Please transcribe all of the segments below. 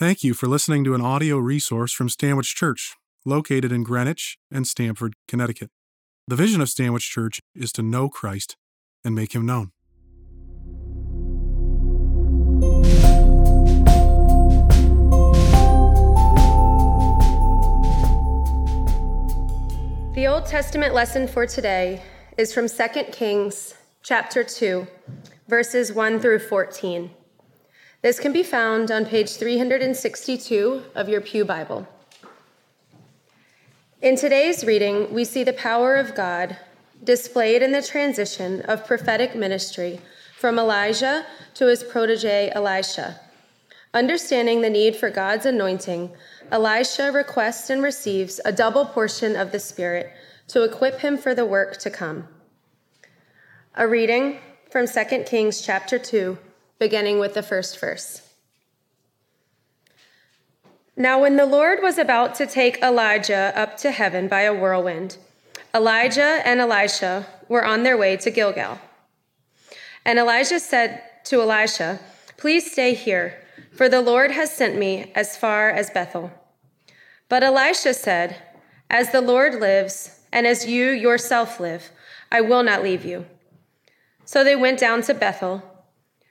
Thank you for listening to an audio resource from Stanwich Church, located in Greenwich and Stamford, Connecticut. The vision of Stanwich Church is to know Christ and make him known. The Old Testament lesson for today is from 2 Kings chapter 2, verses 1 through 14. This can be found on page 362 of your Pew Bible. In today's reading, we see the power of God displayed in the transition of prophetic ministry from Elijah to his protege Elisha. Understanding the need for God's anointing, Elisha requests and receives a double portion of the Spirit to equip him for the work to come. A reading from 2 Kings chapter 2, beginning with the first verse. Now, when the Lord was about to take Elijah up to heaven by a whirlwind, Elijah and Elisha were on their way to Gilgal. And Elijah said to Elisha, Please stay here, for the Lord has sent me as far as Bethel. But Elisha said, As the Lord lives, and as you yourself live, I will not leave you. So they went down to Bethel.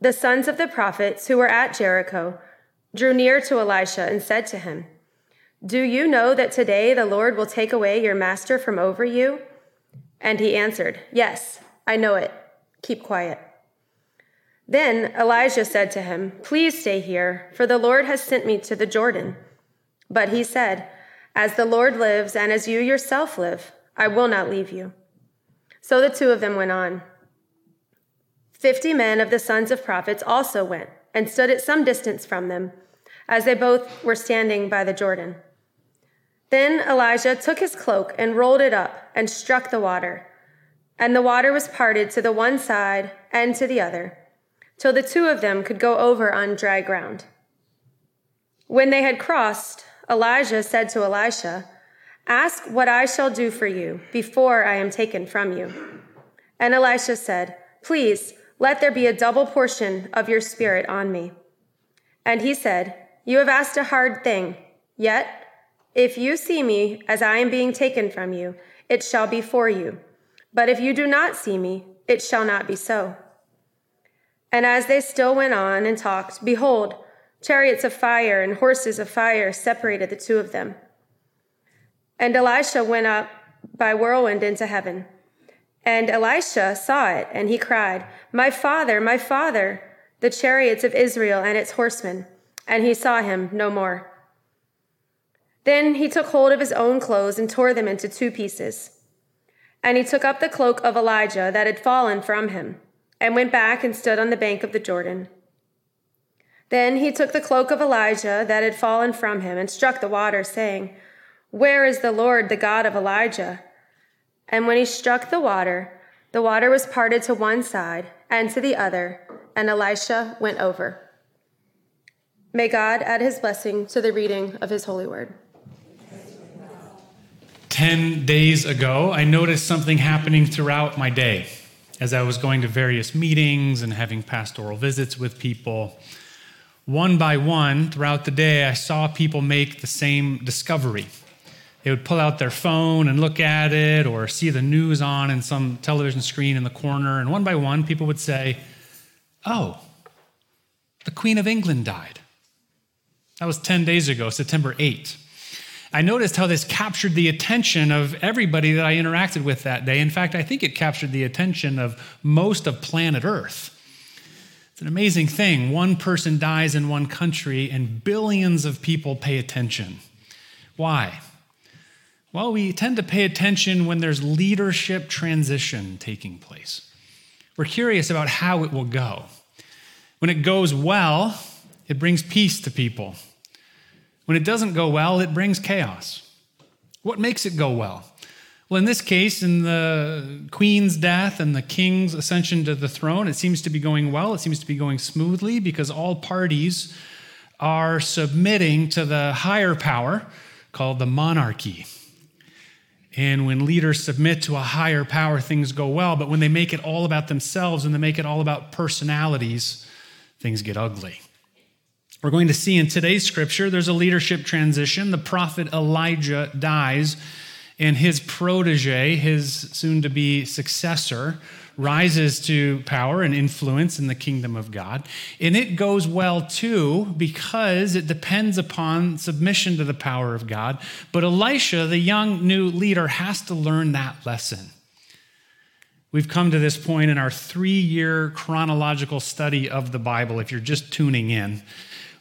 The sons of the prophets who were at Jericho drew near to Elisha and said to him, Do you know that today the Lord will take away your master from over you? And he answered, Yes, I know it. Keep quiet. Then Elijah said to him, Please stay here, for the Lord has sent me to the Jordan. But he said, As the Lord lives and as you yourself live, I will not leave you. So the two of them went on. Fifty men of the sons of prophets also went and stood at some distance from them, as they both were standing by the Jordan. Then Elijah took his cloak and rolled it up and struck the water, and the water was parted to the one side and to the other, till the two of them could go over on dry ground. When they had crossed, Elijah said to Elisha, Ask what I shall do for you before I am taken from you. And Elisha said, Please, let there be a double portion of your spirit on me. And he said, You have asked a hard thing, yet if you see me as I am being taken from you, it shall be for you. But if you do not see me, it shall not be so. And as they still went on and talked, behold, chariots of fire and horses of fire separated the two of them. And Elisha went up by whirlwind into heaven. And Elisha saw it, and he cried, My father, my father, the chariots of Israel and its horsemen. And he saw him no more. Then he took hold of his own clothes and tore them into two pieces. And he took up the cloak of Elijah that had fallen from him, and went back and stood on the bank of the Jordan. Then he took the cloak of Elijah that had fallen from him, and struck the water, saying, Where is the Lord, the God of Elijah? And when he struck the water, the water was parted to one side and to the other, and Elisha went over. May God add his blessing to the reading of his holy word. 10 days ago, I noticed something happening throughout my day as I was going to various meetings and having pastoral visits with people. One by one, throughout the day, I saw people make the same discovery they would pull out their phone and look at it or see the news on in some television screen in the corner. And one by one, people would say, Oh, the Queen of England died. That was 10 days ago, September 8th. I noticed how this captured the attention of everybody that I interacted with that day. In fact, I think it captured the attention of most of planet Earth. It's an amazing thing. One person dies in one country, and billions of people pay attention. Why? Well, we tend to pay attention when there's leadership transition taking place. We're curious about how it will go. When it goes well, it brings peace to people. When it doesn't go well, it brings chaos. What makes it go well? Well, in this case, in the queen's death and the king's ascension to the throne, it seems to be going well. It seems to be going smoothly because all parties are submitting to the higher power called the monarchy. And when leaders submit to a higher power, things go well. But when they make it all about themselves and they make it all about personalities, things get ugly. We're going to see in today's scripture there's a leadership transition. The prophet Elijah dies, and his protege, his soon to be successor, rises to power and influence in the kingdom of God. And it goes well too because it depends upon submission to the power of God. But Elisha, the young new leader, has to learn that lesson. We've come to this point in our three year chronological study of the Bible, if you're just tuning in.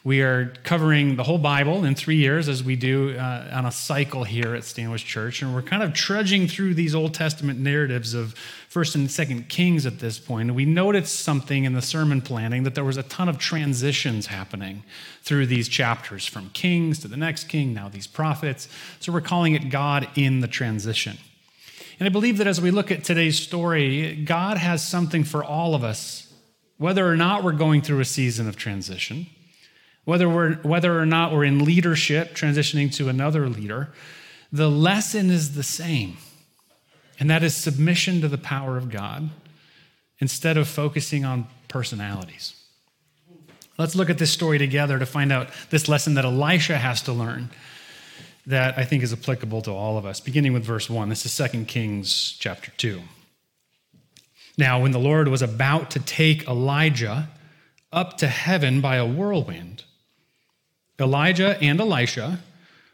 We are covering the whole Bible in three years, as we do uh, on a cycle here at Stanwich Church. And we're kind of trudging through these Old Testament narratives of First and Second Kings at this point. And we noticed something in the sermon planning that there was a ton of transitions happening through these chapters from kings to the next king, now these prophets. So we're calling it God in the transition. And I believe that as we look at today's story, God has something for all of us, whether or not we're going through a season of transition whether, we're, whether or not we're in leadership, transitioning to another leader, the lesson is the same. And that is submission to the power of God instead of focusing on personalities. Let's look at this story together to find out this lesson that Elisha has to learn that I think is applicable to all of us. Beginning with verse 1. This is 2 Kings chapter 2. Now, when the Lord was about to take Elijah up to heaven by a whirlwind, Elijah and Elisha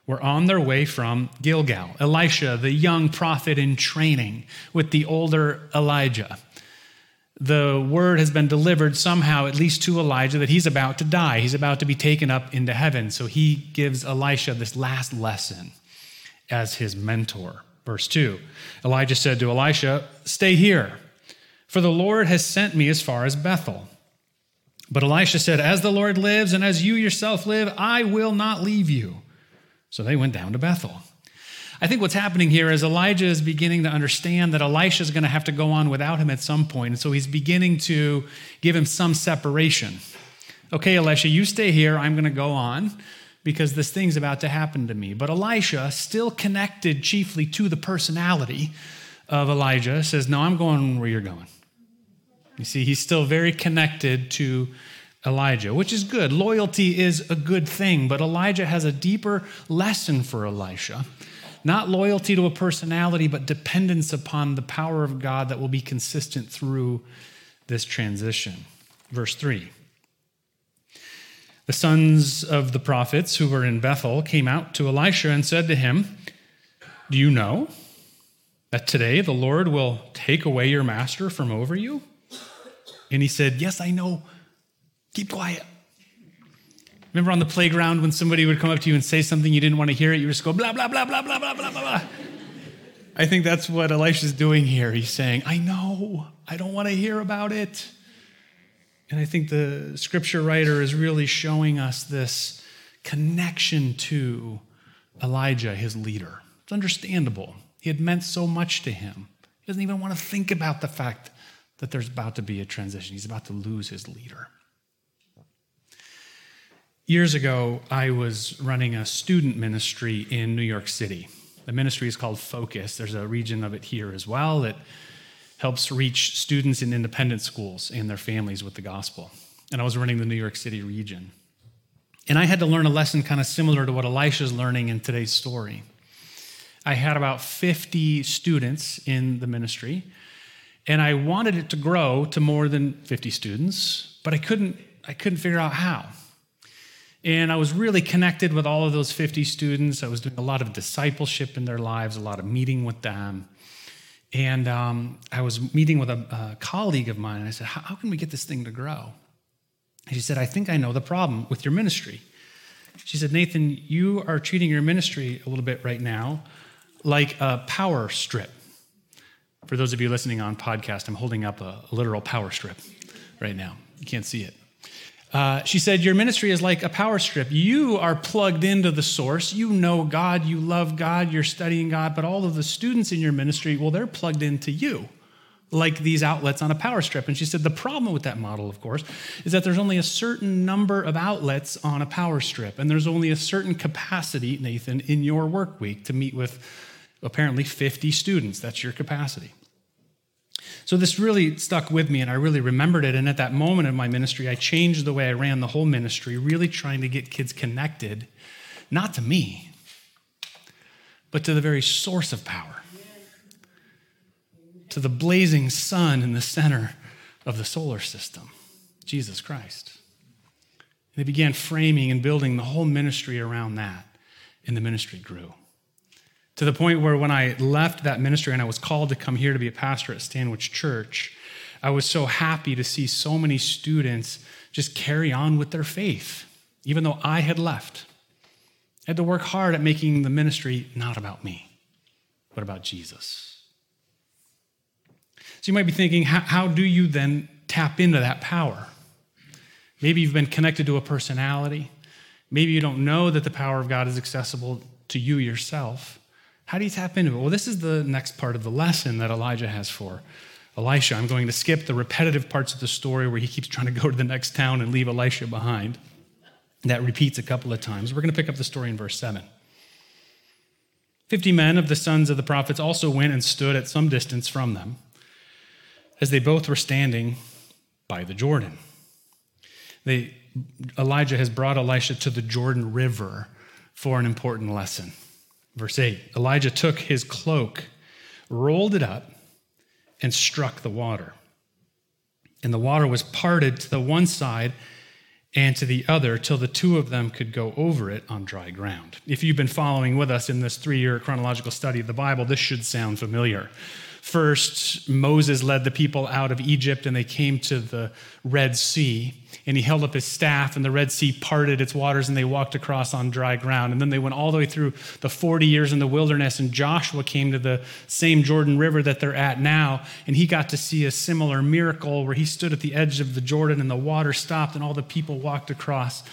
were on their way from Gilgal. Elisha, the young prophet in training with the older Elijah. The word has been delivered somehow, at least to Elijah, that he's about to die. He's about to be taken up into heaven. So he gives Elisha this last lesson as his mentor. Verse 2 Elijah said to Elisha, Stay here, for the Lord has sent me as far as Bethel. But Elisha said, As the Lord lives and as you yourself live, I will not leave you. So they went down to Bethel. I think what's happening here is Elijah is beginning to understand that Elisha is going to have to go on without him at some point. And so he's beginning to give him some separation. Okay, Elisha, you stay here. I'm going to go on because this thing's about to happen to me. But Elisha, still connected chiefly to the personality of Elijah, says, No, I'm going where you're going. You see, he's still very connected to Elijah, which is good. Loyalty is a good thing, but Elijah has a deeper lesson for Elisha. Not loyalty to a personality, but dependence upon the power of God that will be consistent through this transition. Verse 3 The sons of the prophets who were in Bethel came out to Elisha and said to him, Do you know that today the Lord will take away your master from over you? And he said, Yes, I know. Keep quiet. Remember on the playground when somebody would come up to you and say something you didn't want to hear it, you just go blah, blah, blah, blah, blah, blah, blah, blah. I think that's what Elisha's doing here. He's saying, I know, I don't want to hear about it. And I think the scripture writer is really showing us this connection to Elijah, his leader. It's understandable. He had meant so much to him. He doesn't even want to think about the fact that there's about to be a transition. He's about to lose his leader. Years ago, I was running a student ministry in New York City. The ministry is called Focus. There's a region of it here as well that helps reach students in independent schools and their families with the gospel. And I was running the New York City region. And I had to learn a lesson kind of similar to what Elisha's learning in today's story. I had about 50 students in the ministry and I wanted it to grow to more than 50 students, but I couldn't, I couldn't figure out how. And I was really connected with all of those 50 students. I was doing a lot of discipleship in their lives, a lot of meeting with them. And um, I was meeting with a, a, colleague of mine, and I said, how, can we get this thing to grow? And she said, I think I know the problem with your ministry. She said, Nathan, you are treating your ministry a little bit right now like a power strip. For those of you listening on podcast, I'm holding up a literal power strip right now. You can't see it. Uh, she said, Your ministry is like a power strip. You are plugged into the source. You know God, you love God, you're studying God, but all of the students in your ministry, well, they're plugged into you, like these outlets on a power strip. And she said, The problem with that model, of course, is that there's only a certain number of outlets on a power strip, and there's only a certain capacity, Nathan, in your work week to meet with apparently 50 students. That's your capacity. So this really stuck with me and I really remembered it. And at that moment in my ministry, I changed the way I ran the whole ministry, really trying to get kids connected, not to me, but to the very source of power, to the blazing sun in the center of the solar system, Jesus Christ. They began framing and building the whole ministry around that, and the ministry grew to the point where when I left that ministry and I was called to come here to be a pastor at Stanwich Church, I was so happy to see so many students just carry on with their faith, even though I had left. I had to work hard at making the ministry not about me, but about Jesus. So you might be thinking, how, how do you then tap into that power? Maybe you've been connected to a personality. Maybe you don't know that the power of God is accessible to you yourself. How do you tap into it? Well, this is the next part of the lesson that Elijah has for Elisha. I'm going to skip the repetitive parts of the story where he keeps trying to go to the next town and leave Elisha behind. That repeats a couple of times. We're going to pick up the story in verse 7. Fifty men of the sons of the prophets also went and stood at some distance from them, as they both were standing by the Jordan. They, Elijah has brought Elisha to the Jordan River for an important lesson. Verse 8 Elijah took his cloak, rolled it up, and struck the water. And the water was parted to the one side and to the other till the two of them could go over it on dry ground. If you've been following with us in this three year chronological study of the Bible, this should sound familiar. First, Moses led the people out of Egypt and they came to the Red Sea. And he held up his staff, and the Red Sea parted its waters, and they walked across on dry ground. And then they went all the way through the 40 years in the wilderness, and Joshua came to the same Jordan River that they're at now. And he got to see a similar miracle where he stood at the edge of the Jordan, and the water stopped, and all the people walked across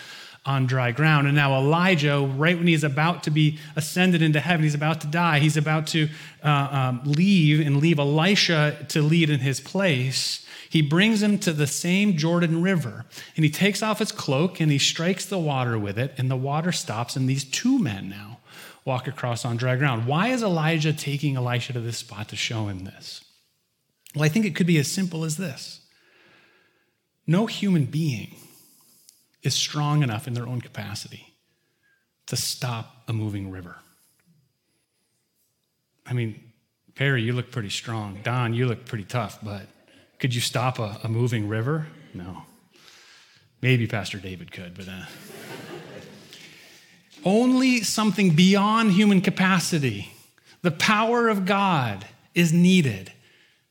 on dry ground. And now Elijah, right when he's about to be ascended into heaven, he's about to die, he's about to uh, um, leave and leave Elisha to lead in his place. He brings him to the same Jordan River and he takes off his cloak and he strikes the water with it, and the water stops. And these two men now walk across on dry ground. Why is Elijah taking Elisha to this spot to show him this? Well, I think it could be as simple as this no human being is strong enough in their own capacity to stop a moving river. I mean, Perry, you look pretty strong. Don, you look pretty tough, but could you stop a, a moving river? No. Maybe Pastor David could, but uh, only something beyond human capacity, the power of God, is needed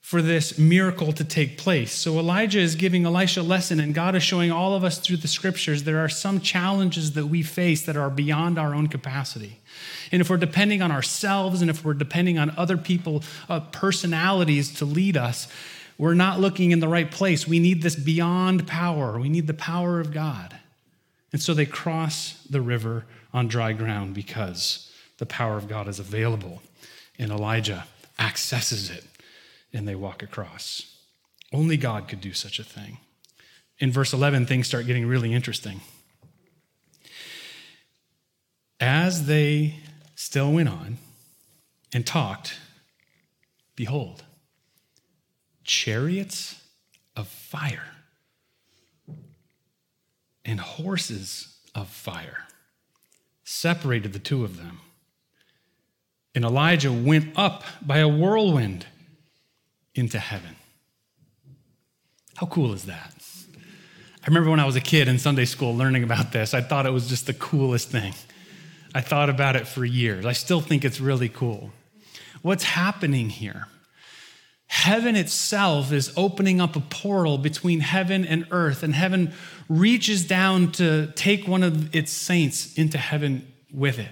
for this miracle to take place. So Elijah is giving Elisha a lesson, and God is showing all of us through the scriptures there are some challenges that we face that are beyond our own capacity. And if we're depending on ourselves and if we're depending on other people, uh, personalities to lead us, we're not looking in the right place. We need this beyond power. We need the power of God. And so they cross the river on dry ground because the power of God is available. And Elijah accesses it and they walk across. Only God could do such a thing. In verse 11, things start getting really interesting. As they still went on and talked, behold, chariots of fire and horses of fire separated the two of them. And Elijah went up by a whirlwind into heaven. How cool is that? I remember when I was a kid in Sunday school learning about this, I thought it was just the coolest thing. I thought about it for years. I still think it's really cool. What's happening here? Heaven itself is opening up a portal between heaven and earth, and heaven reaches down to take one of its saints into heaven with it.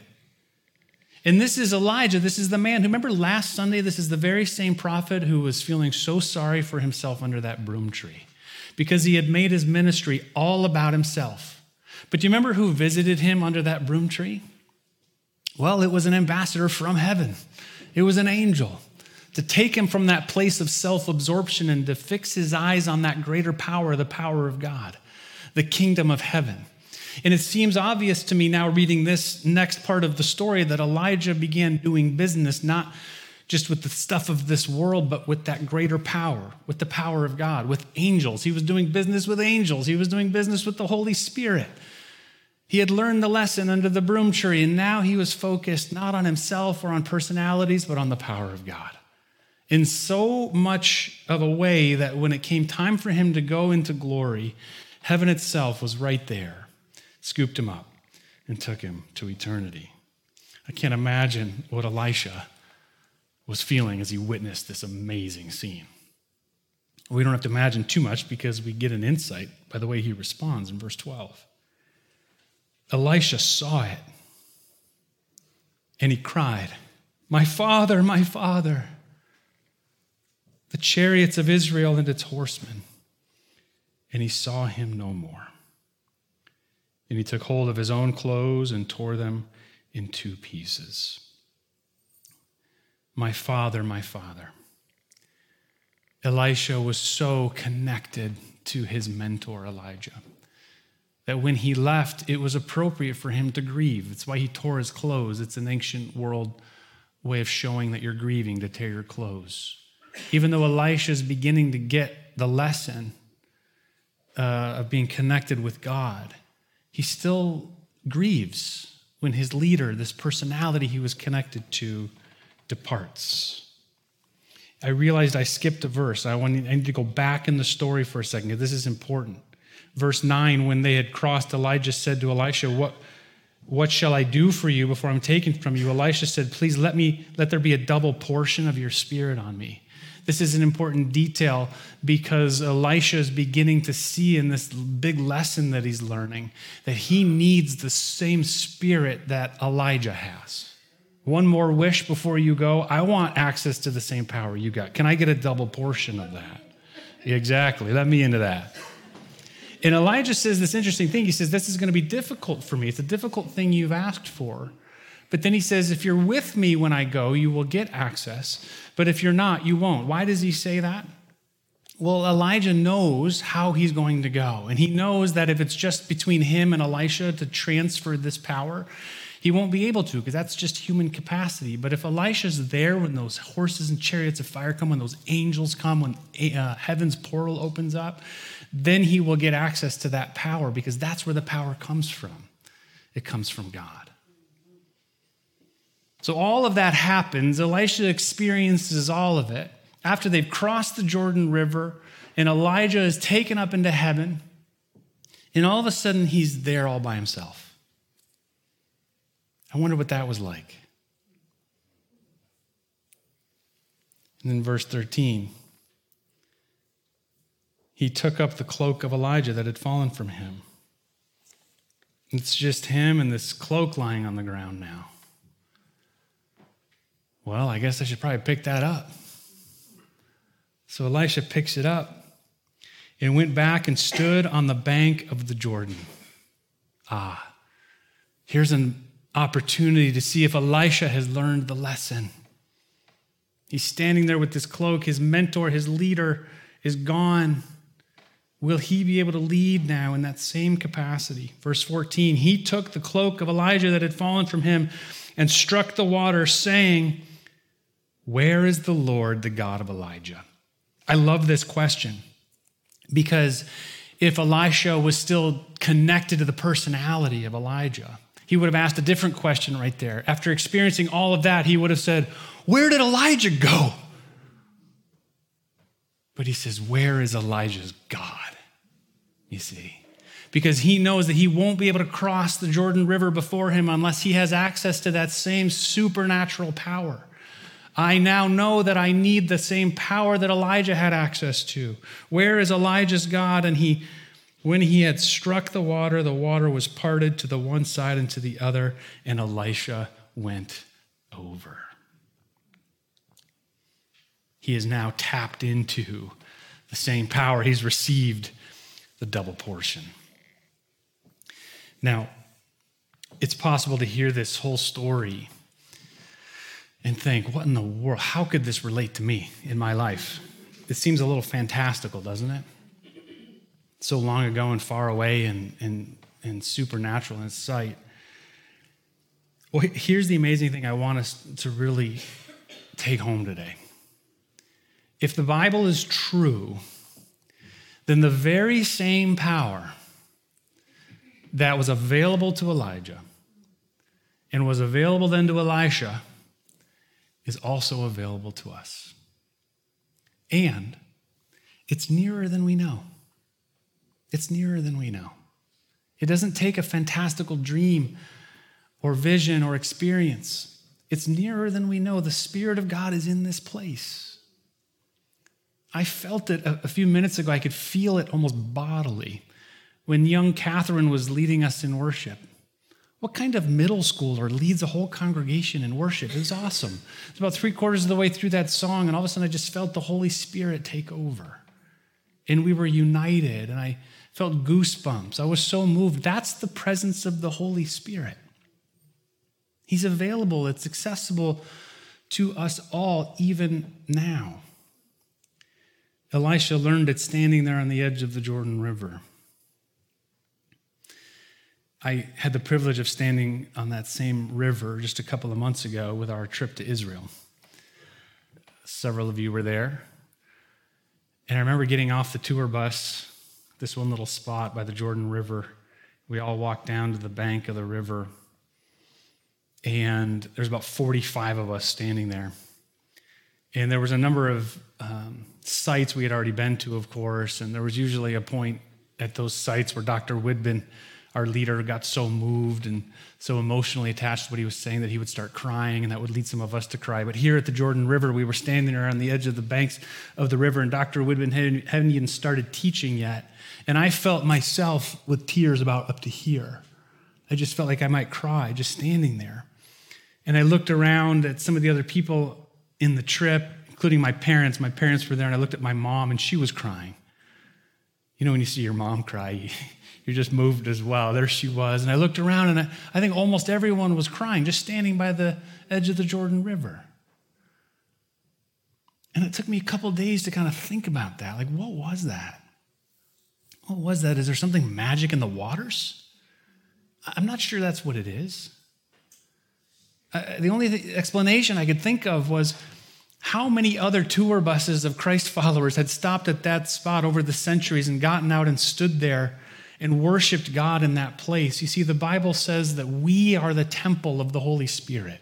And this is Elijah. This is the man who, remember last Sunday, this is the very same prophet who was feeling so sorry for himself under that broom tree. because he had made his ministry all about himself. But do you remember who visited him under that broom tree? Well, it was an ambassador from heaven, it was an angel to take him from that place of self absorption and to fix his eyes on that greater power, the power of God, the kingdom of heaven. And it seems obvious to me now, reading this next part of the story, that Elijah began doing business not just with the stuff of this world, but with that greater power, with the power of God, with angels. He was doing business with angels, he was doing business with the Holy Spirit. He had learned the lesson under the broom tree, and now he was focused not on himself or on personalities, but on the power of God. In so much of a way that when it came time for him to go into glory, heaven itself was right there, scooped him up, and took him to eternity. I can't imagine what Elisha was feeling as he witnessed this amazing scene. We don't have to imagine too much because we get an insight by the way he responds in verse 12. Elisha saw it and he cried, My father, my father, the chariots of Israel and its horsemen. And he saw him no more. And he took hold of his own clothes and tore them in two pieces. My father, my father. Elisha was so connected to his mentor, Elijah, that when he left, it was appropriate for him to grieve. It's why he tore his clothes. It's an ancient world way of showing that you're grieving to tear your clothes. Even though Elisha is beginning to get the lesson uh, of being connected with God, he still grieves when his leader, this personality he was connected to, departs. I realized I skipped a verse. I, want, I need to go back in the story for a second. This is important. Verse 9, when they had crossed, Elijah said to Elisha, What, what shall I do for you before I'm taken from you? Elisha said, Please let me let there be a double portion of your spirit on me. This is an important detail because Elisha is beginning to see in this big lesson that he's learning that he needs the same spirit that Elijah has. One more wish before you go. I want access to the same power you got. Can I get a double portion of that? Exactly. Let me into that. And Elijah says this interesting thing. He says, This is going to be difficult for me. It's a difficult thing you've asked for. But then he says, If you're with me when I go, you will get access. But if you're not, you won't. Why does he say that? Well, Elijah knows how he's going to go. And he knows that if it's just between him and Elisha to transfer this power, he won't be able to because that's just human capacity. But if Elisha's there when those horses and chariots of fire come, when those angels come, when uh, heaven's portal opens up, then he will get access to that power because that's where the power comes from. It comes from God. So all of that happens. Elisha experiences all of it after they've crossed the Jordan River and Elijah is taken up into heaven. And all of a sudden, he's there all by himself. I wonder what that was like. And then verse 13 he took up the cloak of Elijah that had fallen from him. It's just him and this cloak lying on the ground now. Well, I guess I should probably pick that up. So Elisha picks it up and went back and stood on the bank of the Jordan. Ah, here's an opportunity to see if Elisha has learned the lesson. He's standing there with this cloak. His mentor, his leader, is gone. Will he be able to lead now in that same capacity? Verse 14 He took the cloak of Elijah that had fallen from him and struck the water, saying, Where is the Lord, the God of Elijah? I love this question because if Elisha was still connected to the personality of Elijah, he would have asked a different question right there. After experiencing all of that, he would have said, Where did Elijah go? But he says, Where is Elijah's God? You see. Because he knows that he won't be able to cross the Jordan River before him unless he has access to that same supernatural power. I now know that I need the same power that Elijah had access to. Where is Elijah's God? And he when he had struck the water, the water was parted to the one side and to the other, and Elisha went over. He is now tapped into the same power he's received the double portion. Now, it's possible to hear this whole story and think, what in the world? How could this relate to me in my life? It seems a little fantastical, doesn't it? So long ago and far away and, and, and supernatural in sight. Well, here's the amazing thing I want us to really take home today. If the Bible is true, then the very same power that was available to Elijah and was available then to Elisha is also available to us. And it's nearer than we know. It's nearer than we know. It doesn't take a fantastical dream or vision or experience. It's nearer than we know. The Spirit of God is in this place. I felt it a, few minutes ago. I could feel it almost bodily when young Catherine was leading us in worship. What kind of middle schooler leads a whole congregation in worship? It was awesome. It's about three quarters of the way through that song, and all of a sudden I just felt the Holy Spirit take over. And we were united, and I felt goosebumps. I was so moved. That's the presence of the Holy Spirit. He's available, it's accessible to us all, even now. Elisha learned it standing there on the edge of the Jordan River. I had the privilege of standing on that same river just a couple of months ago with our trip to Israel. Several of you were there. And I remember getting off the tour bus, this one little spot by the Jordan River. We all walked down to the bank of the river. And there's about 45 of us standing there. And there was a number of um, sites we had already been to, of course. And there was usually a point at those sites where Dr. Widman our leader got so moved and so emotionally attached to what he was saying that he would start crying, and that would lead some of us to cry. But here at the Jordan River, we were standing on the edge of the banks of the river, and Dr. Widman hadn't even started teaching yet. And I felt myself with tears about up to here. I just felt like I might cry just standing there. And I looked around at some of the other people in the trip, including my parents. My parents were there, and I looked at my mom, and she was crying. You know, when you see your mom cry, you're just moved as well. There she was. And I looked around and I, I think almost everyone was crying, just standing by the edge of the Jordan River. And it took me a couple days to kind of think about that. Like, what was that? What was that? Is there something magic in the waters? I'm not sure that's what it is. Uh, the only th- explanation I could think of was how many other tour buses of Christ followers had stopped at that spot over the centuries and gotten out and stood there and worshiped God in that place. You see, the Bible says that we are the temple of the Holy Spirit.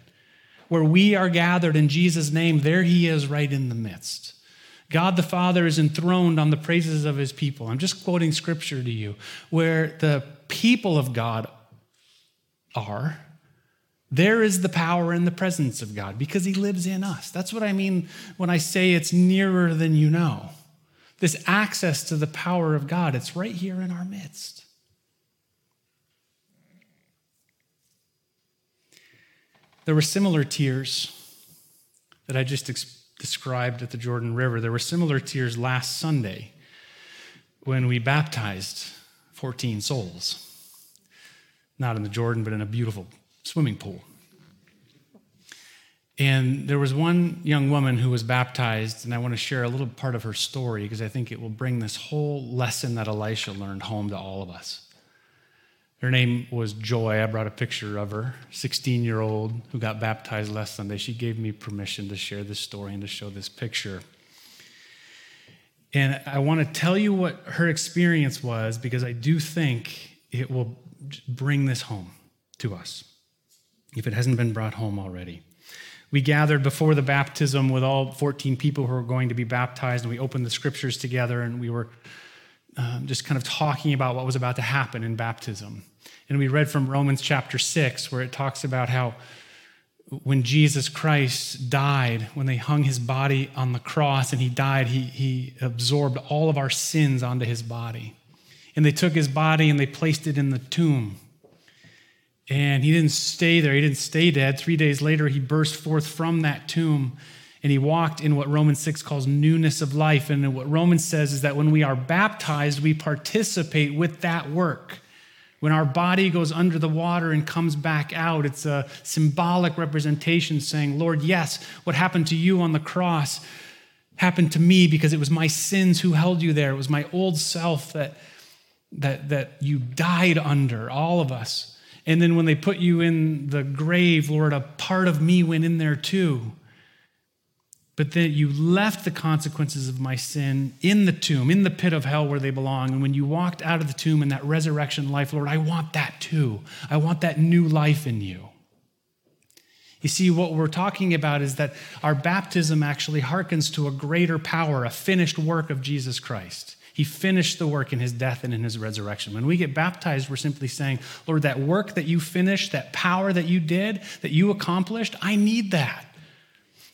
Where we are gathered in Jesus' name, there he is right in the midst. God the Father is enthroned on the praises of his people. I'm just quoting scripture to you. Where the people of God are, there is the power and the presence of God because he lives in us. That's what I mean when I say it's nearer than you know this access to the power of God. It's right here in our midst. There were similar tears that I just ex- described at the Jordan River. There were similar tears last Sunday when we baptized 14 souls. Not in the Jordan, but in a beautiful swimming pool. And there was one young woman who was baptized, and I want to share a little part of her story because I think it will bring this whole lesson that Elisha learned home to all of us. Her name was Joy. I brought a picture of her, 16 year old who got baptized last Sunday. She gave me permission to share this story and to show this picture. And I want to tell you what her experience was because I do think it will bring this home to us if it hasn't been brought home already. We gathered before the baptism with all 14 people who were going to be baptized, and we opened the scriptures together, and we were um, just kind of talking about what was about to happen in baptism. And we read from Romans chapter 6, where it talks about how when Jesus Christ died, when they hung his body on the cross and he died, he, he absorbed all of our sins onto his body. And they took his body and they placed it in the tomb. And he didn't stay there. He didn't stay dead. Three days later, he burst forth from that tomb And he walked in what Romans 6 calls newness of life. And what Romans says is that when we are baptized, we participate with that work. When our body goes under the water and comes back out, it's a symbolic representation saying, Lord, yes, what happened to you on the cross happened to me because it was my sins who held you there. It was my old self that, that, that you died under, all of us. And then when they put you in the grave, Lord, a part of me went in there too but then you left the consequences of my sin in the tomb, in the pit of hell where they belong. And when you walked out of the tomb in that resurrection life, Lord, I want that too. I want that new life in you. You see, what we're talking about is that our baptism actually harkens to a greater power, a finished work of Jesus Christ. He finished the work in his death and in his resurrection. When we get baptized, we're simply saying, Lord, that work that you finished, that power that you did, that you accomplished, I need that.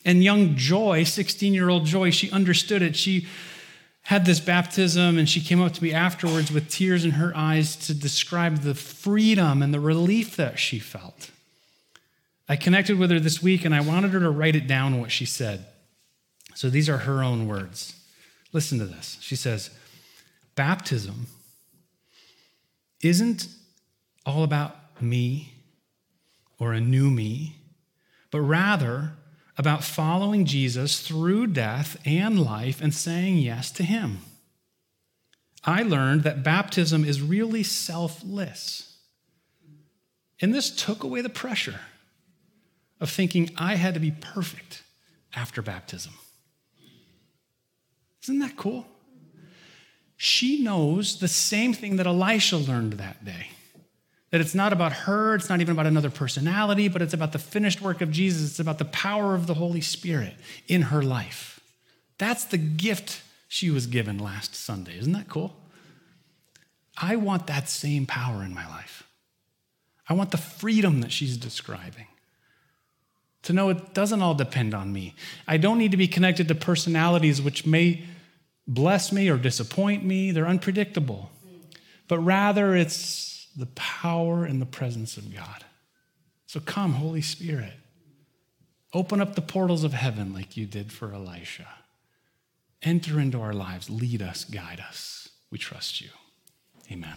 And young Joy, 16 year old Joy, she understood it. She had this baptism and she came up to me afterwards with tears in her eyes to describe the freedom and the relief that she felt. I connected with her this week and I wanted her to write it down what she said. So these are her own words. Listen to this. She says, Baptism isn't all about me or a new me, but rather about following Jesus through death and life and saying yes to him. I learned that baptism is really selfless. And this took away the pressure of thinking I had to be perfect after baptism. Isn't that cool? She knows the same thing that Elisha learned that day. That it's not about her, it's not even about another personality, but it's about the finished work of Jesus. It's about the power of the Holy Spirit in her life. That's the gift she was given last Sunday. Isn't that cool? I want that same power in my life. I want the freedom that she's describing. To know it doesn't all depend on me. I don't need to be connected to personalities which may bless me or disappoint me, they're unpredictable. But rather, it's the power and the presence of God. So come, Holy Spirit. Open up the portals of heaven like you did for Elisha. Enter into our lives, lead us, guide us. We trust you. Amen.